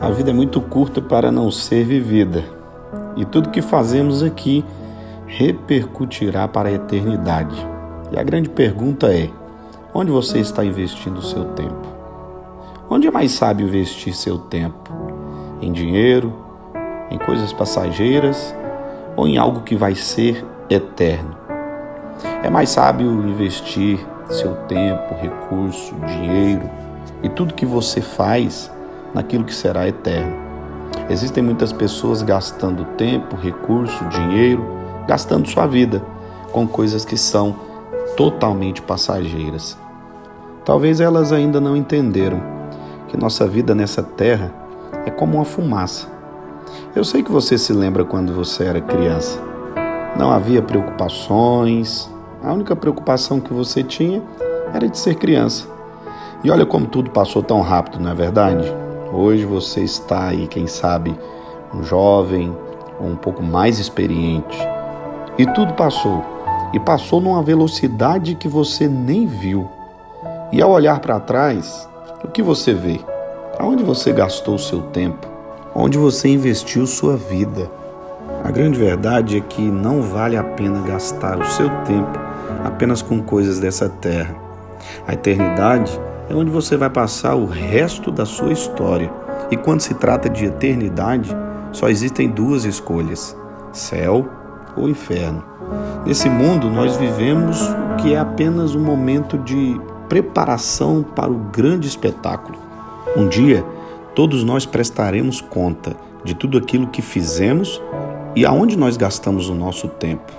A vida é muito curta para não ser vivida, e tudo que fazemos aqui repercutirá para a eternidade. E a grande pergunta é: onde você está investindo o seu tempo? Onde é mais sábio investir seu tempo? Em dinheiro, em coisas passageiras ou em algo que vai ser eterno? É mais sábio investir seu tempo, recurso, dinheiro e tudo que você faz naquilo que será eterno. Existem muitas pessoas gastando tempo, recurso, dinheiro, gastando sua vida com coisas que são totalmente passageiras. Talvez elas ainda não entenderam que nossa vida nessa terra é como uma fumaça. Eu sei que você se lembra quando você era criança. Não havia preocupações, a única preocupação que você tinha era de ser criança. E olha como tudo passou tão rápido, não é verdade? Hoje você está aí, quem sabe, um jovem ou um pouco mais experiente. E tudo passou. E passou numa velocidade que você nem viu. E ao olhar para trás, o que você vê? Aonde você gastou seu tempo? Onde você investiu sua vida? A grande verdade é que não vale a pena gastar o seu tempo apenas com coisas dessa terra. A eternidade é onde você vai passar o resto da sua história. E quando se trata de eternidade, só existem duas escolhas: céu ou inferno. Nesse mundo, nós vivemos o que é apenas um momento de preparação para o grande espetáculo. Um dia, todos nós prestaremos conta de tudo aquilo que fizemos e aonde nós gastamos o nosso tempo.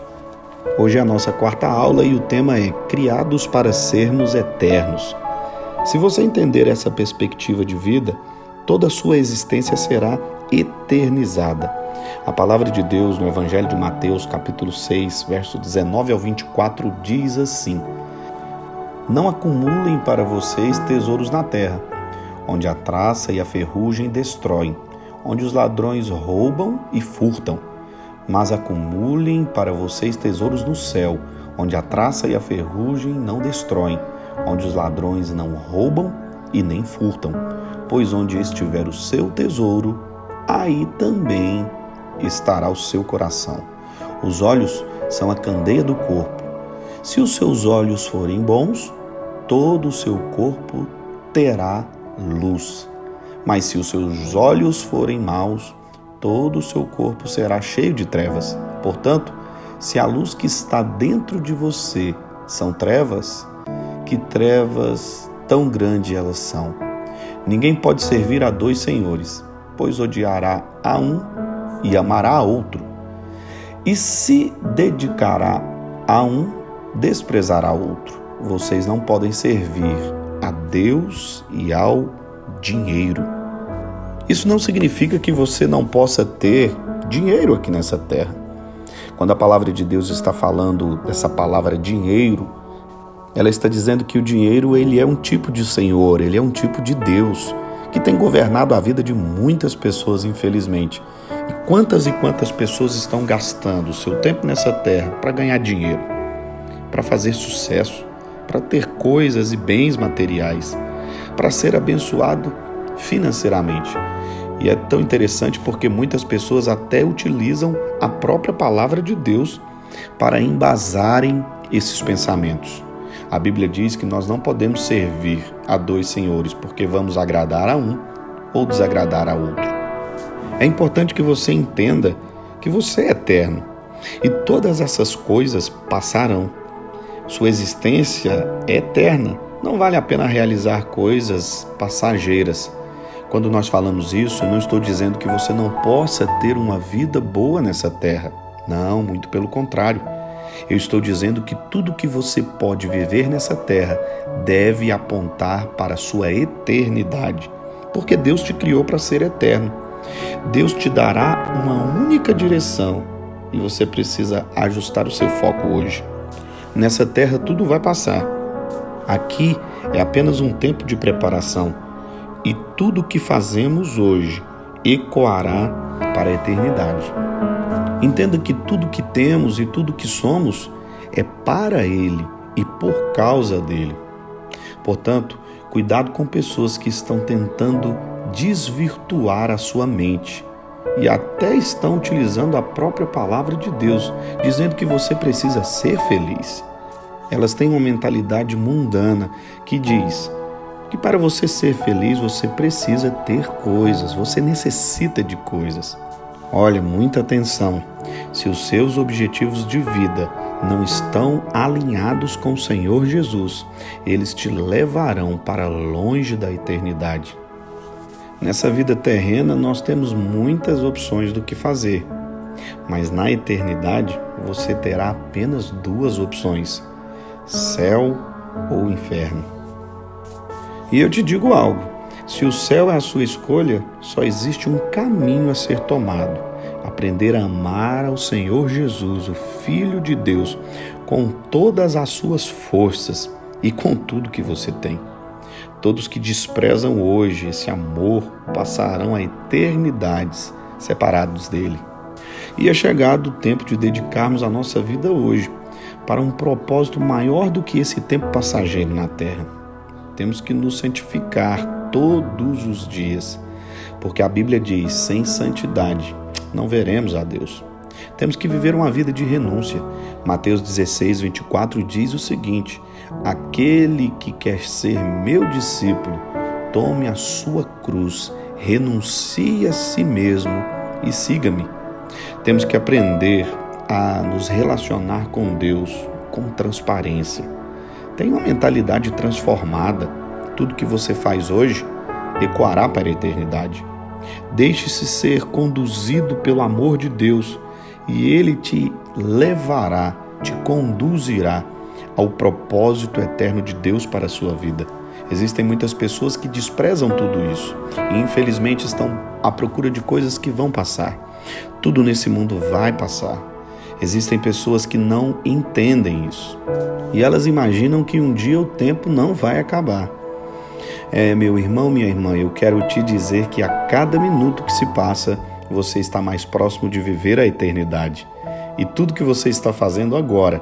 Hoje é a nossa quarta aula e o tema é Criados para Sermos Eternos. Se você entender essa perspectiva de vida, toda a sua existência será eternizada. A palavra de Deus no Evangelho de Mateus, capítulo 6, verso 19 ao 24, diz assim: Não acumulem para vocês tesouros na terra, onde a traça e a ferrugem destroem, onde os ladrões roubam e furtam mas acumulem para vocês tesouros no céu, onde a traça e a ferrugem não destroem, onde os ladrões não roubam e nem furtam. Pois onde estiver o seu tesouro, aí também estará o seu coração. Os olhos são a candeia do corpo. Se os seus olhos forem bons, todo o seu corpo terá luz. Mas se os seus olhos forem maus, todo o seu corpo será cheio de trevas. Portanto, se a luz que está dentro de você são trevas, que trevas tão grandes elas são. Ninguém pode servir a dois senhores, pois odiará a um e amará a outro. E se dedicará a um, desprezará outro. Vocês não podem servir a Deus e ao dinheiro. Isso não significa que você não possa ter dinheiro aqui nessa terra. Quando a palavra de Deus está falando dessa palavra dinheiro, ela está dizendo que o dinheiro ele é um tipo de Senhor, ele é um tipo de Deus que tem governado a vida de muitas pessoas, infelizmente. E quantas e quantas pessoas estão gastando o seu tempo nessa terra para ganhar dinheiro, para fazer sucesso, para ter coisas e bens materiais, para ser abençoado financeiramente. E é tão interessante porque muitas pessoas até utilizam a própria palavra de Deus para embasarem esses pensamentos. A Bíblia diz que nós não podemos servir a dois senhores porque vamos agradar a um ou desagradar a outro. É importante que você entenda que você é eterno e todas essas coisas passarão. Sua existência é eterna. Não vale a pena realizar coisas passageiras quando nós falamos isso, não estou dizendo que você não possa ter uma vida boa nessa terra. Não, muito pelo contrário. Eu estou dizendo que tudo que você pode viver nessa terra deve apontar para a sua eternidade, porque Deus te criou para ser eterno. Deus te dará uma única direção e você precisa ajustar o seu foco hoje. Nessa terra tudo vai passar. Aqui é apenas um tempo de preparação e tudo o que fazemos hoje ecoará para a eternidade. Entenda que tudo que temos e tudo que somos é para Ele e por causa dele. Portanto, cuidado com pessoas que estão tentando desvirtuar a sua mente e até estão utilizando a própria palavra de Deus, dizendo que você precisa ser feliz. Elas têm uma mentalidade mundana que diz que para você ser feliz você precisa ter coisas, você necessita de coisas. Olha, muita atenção. Se os seus objetivos de vida não estão alinhados com o Senhor Jesus, eles te levarão para longe da eternidade. Nessa vida terrena, nós temos muitas opções do que fazer, mas na eternidade você terá apenas duas opções: céu ou inferno. E eu te digo algo: se o céu é a sua escolha, só existe um caminho a ser tomado: aprender a amar ao Senhor Jesus, o Filho de Deus, com todas as suas forças e com tudo que você tem. Todos que desprezam hoje esse amor passarão a eternidades separados dele. E é chegado o tempo de dedicarmos a nossa vida hoje para um propósito maior do que esse tempo passageiro na terra. Temos que nos santificar todos os dias, porque a Bíblia diz: sem santidade não veremos a Deus. Temos que viver uma vida de renúncia. Mateus 16, 24 diz o seguinte: Aquele que quer ser meu discípulo, tome a sua cruz, renuncie a si mesmo e siga-me. Temos que aprender a nos relacionar com Deus com transparência. Tenha uma mentalidade transformada. Tudo que você faz hoje ecoará para a eternidade. Deixe-se ser conduzido pelo amor de Deus e ele te levará, te conduzirá ao propósito eterno de Deus para a sua vida. Existem muitas pessoas que desprezam tudo isso e infelizmente estão à procura de coisas que vão passar. Tudo nesse mundo vai passar. Existem pessoas que não entendem isso e elas imaginam que um dia o tempo não vai acabar. É, meu irmão, minha irmã, eu quero te dizer que a cada minuto que se passa, você está mais próximo de viver a eternidade. E tudo que você está fazendo agora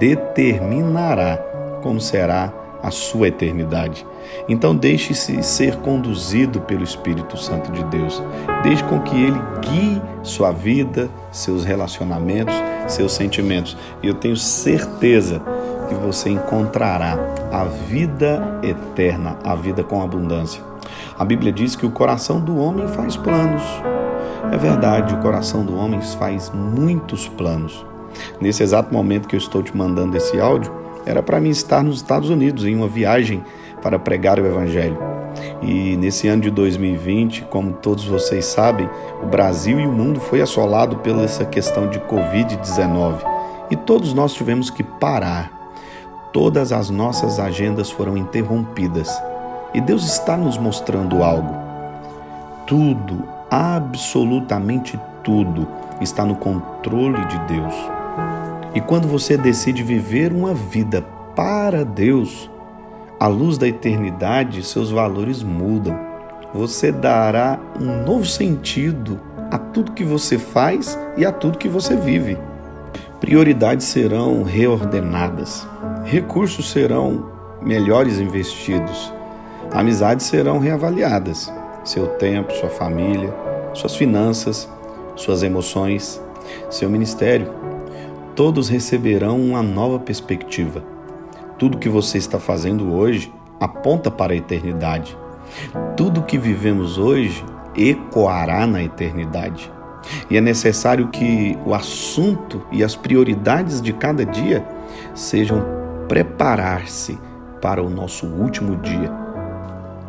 determinará como será a sua eternidade. Então deixe-se ser conduzido pelo Espírito Santo de Deus. Deixe com que ele guie sua vida, seus relacionamentos, seus sentimentos. E eu tenho certeza que você encontrará a vida eterna, a vida com abundância. A Bíblia diz que o coração do homem faz planos, é verdade, o coração do homem faz muitos planos. Nesse exato momento que eu estou te mandando esse áudio, era para mim estar nos Estados Unidos em uma viagem para pregar o Evangelho. E nesse ano de 2020, como todos vocês sabem, o Brasil e o mundo foi assolado pela essa questão de Covid-19 e todos nós tivemos que parar. Todas as nossas agendas foram interrompidas e Deus está nos mostrando algo. Tudo absolutamente tudo está no controle de Deus. E quando você decide viver uma vida para Deus, à luz da eternidade, seus valores mudam. Você dará um novo sentido a tudo que você faz e a tudo que você vive. Prioridades serão reordenadas, recursos serão melhores investidos, amizades serão reavaliadas seu tempo, sua família, suas finanças, suas emoções, seu ministério. Todos receberão uma nova perspectiva. Tudo que você está fazendo hoje aponta para a eternidade. Tudo que vivemos hoje ecoará na eternidade. E é necessário que o assunto e as prioridades de cada dia sejam preparar-se para o nosso último dia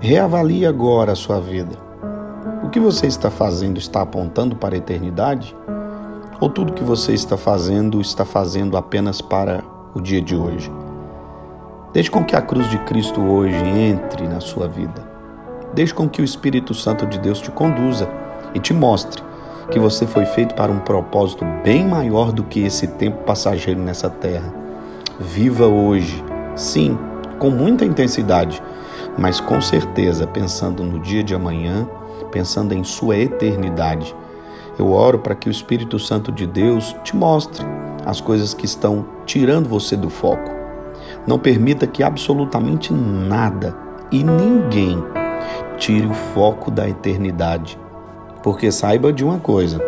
Reavalie agora a sua vida. O que você está fazendo está apontando para a eternidade? Ou tudo que você está fazendo está fazendo apenas para o dia de hoje? Deixe com que a cruz de Cristo hoje entre na sua vida. Deixe com que o Espírito Santo de Deus te conduza e te mostre que você foi feito para um propósito bem maior do que esse tempo passageiro nessa terra. Viva hoje, sim, com muita intensidade mas com certeza pensando no dia de amanhã, pensando em sua eternidade. Eu oro para que o Espírito Santo de Deus te mostre as coisas que estão tirando você do foco. Não permita que absolutamente nada e ninguém Tire o foco da eternidade. Porque saiba de uma coisa: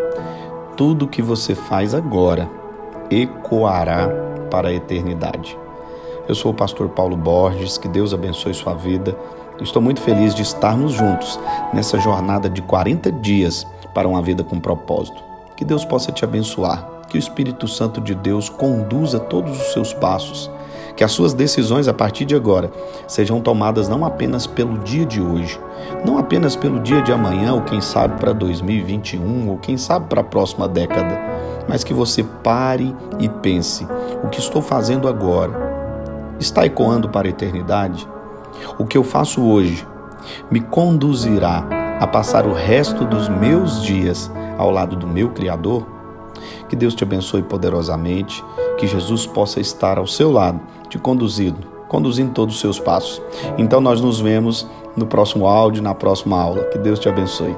tudo que você faz agora ecoará para a eternidade. Eu sou o pastor Paulo Borges, que Deus abençoe sua vida. Estou muito feliz de estarmos juntos nessa jornada de 40 dias para uma vida com propósito. Que Deus possa te abençoar, que o Espírito Santo de Deus conduza todos os seus passos, que as suas decisões a partir de agora sejam tomadas não apenas pelo dia de hoje, não apenas pelo dia de amanhã, ou quem sabe para 2021, ou quem sabe para a próxima década, mas que você pare e pense: o que estou fazendo agora está ecoando para a eternidade? O que eu faço hoje me conduzirá a passar o resto dos meus dias ao lado do meu Criador? Que Deus te abençoe poderosamente, que Jesus possa estar ao seu lado, te conduzindo, conduzindo todos os seus passos. Então nós nos vemos no próximo áudio, na próxima aula. Que Deus te abençoe.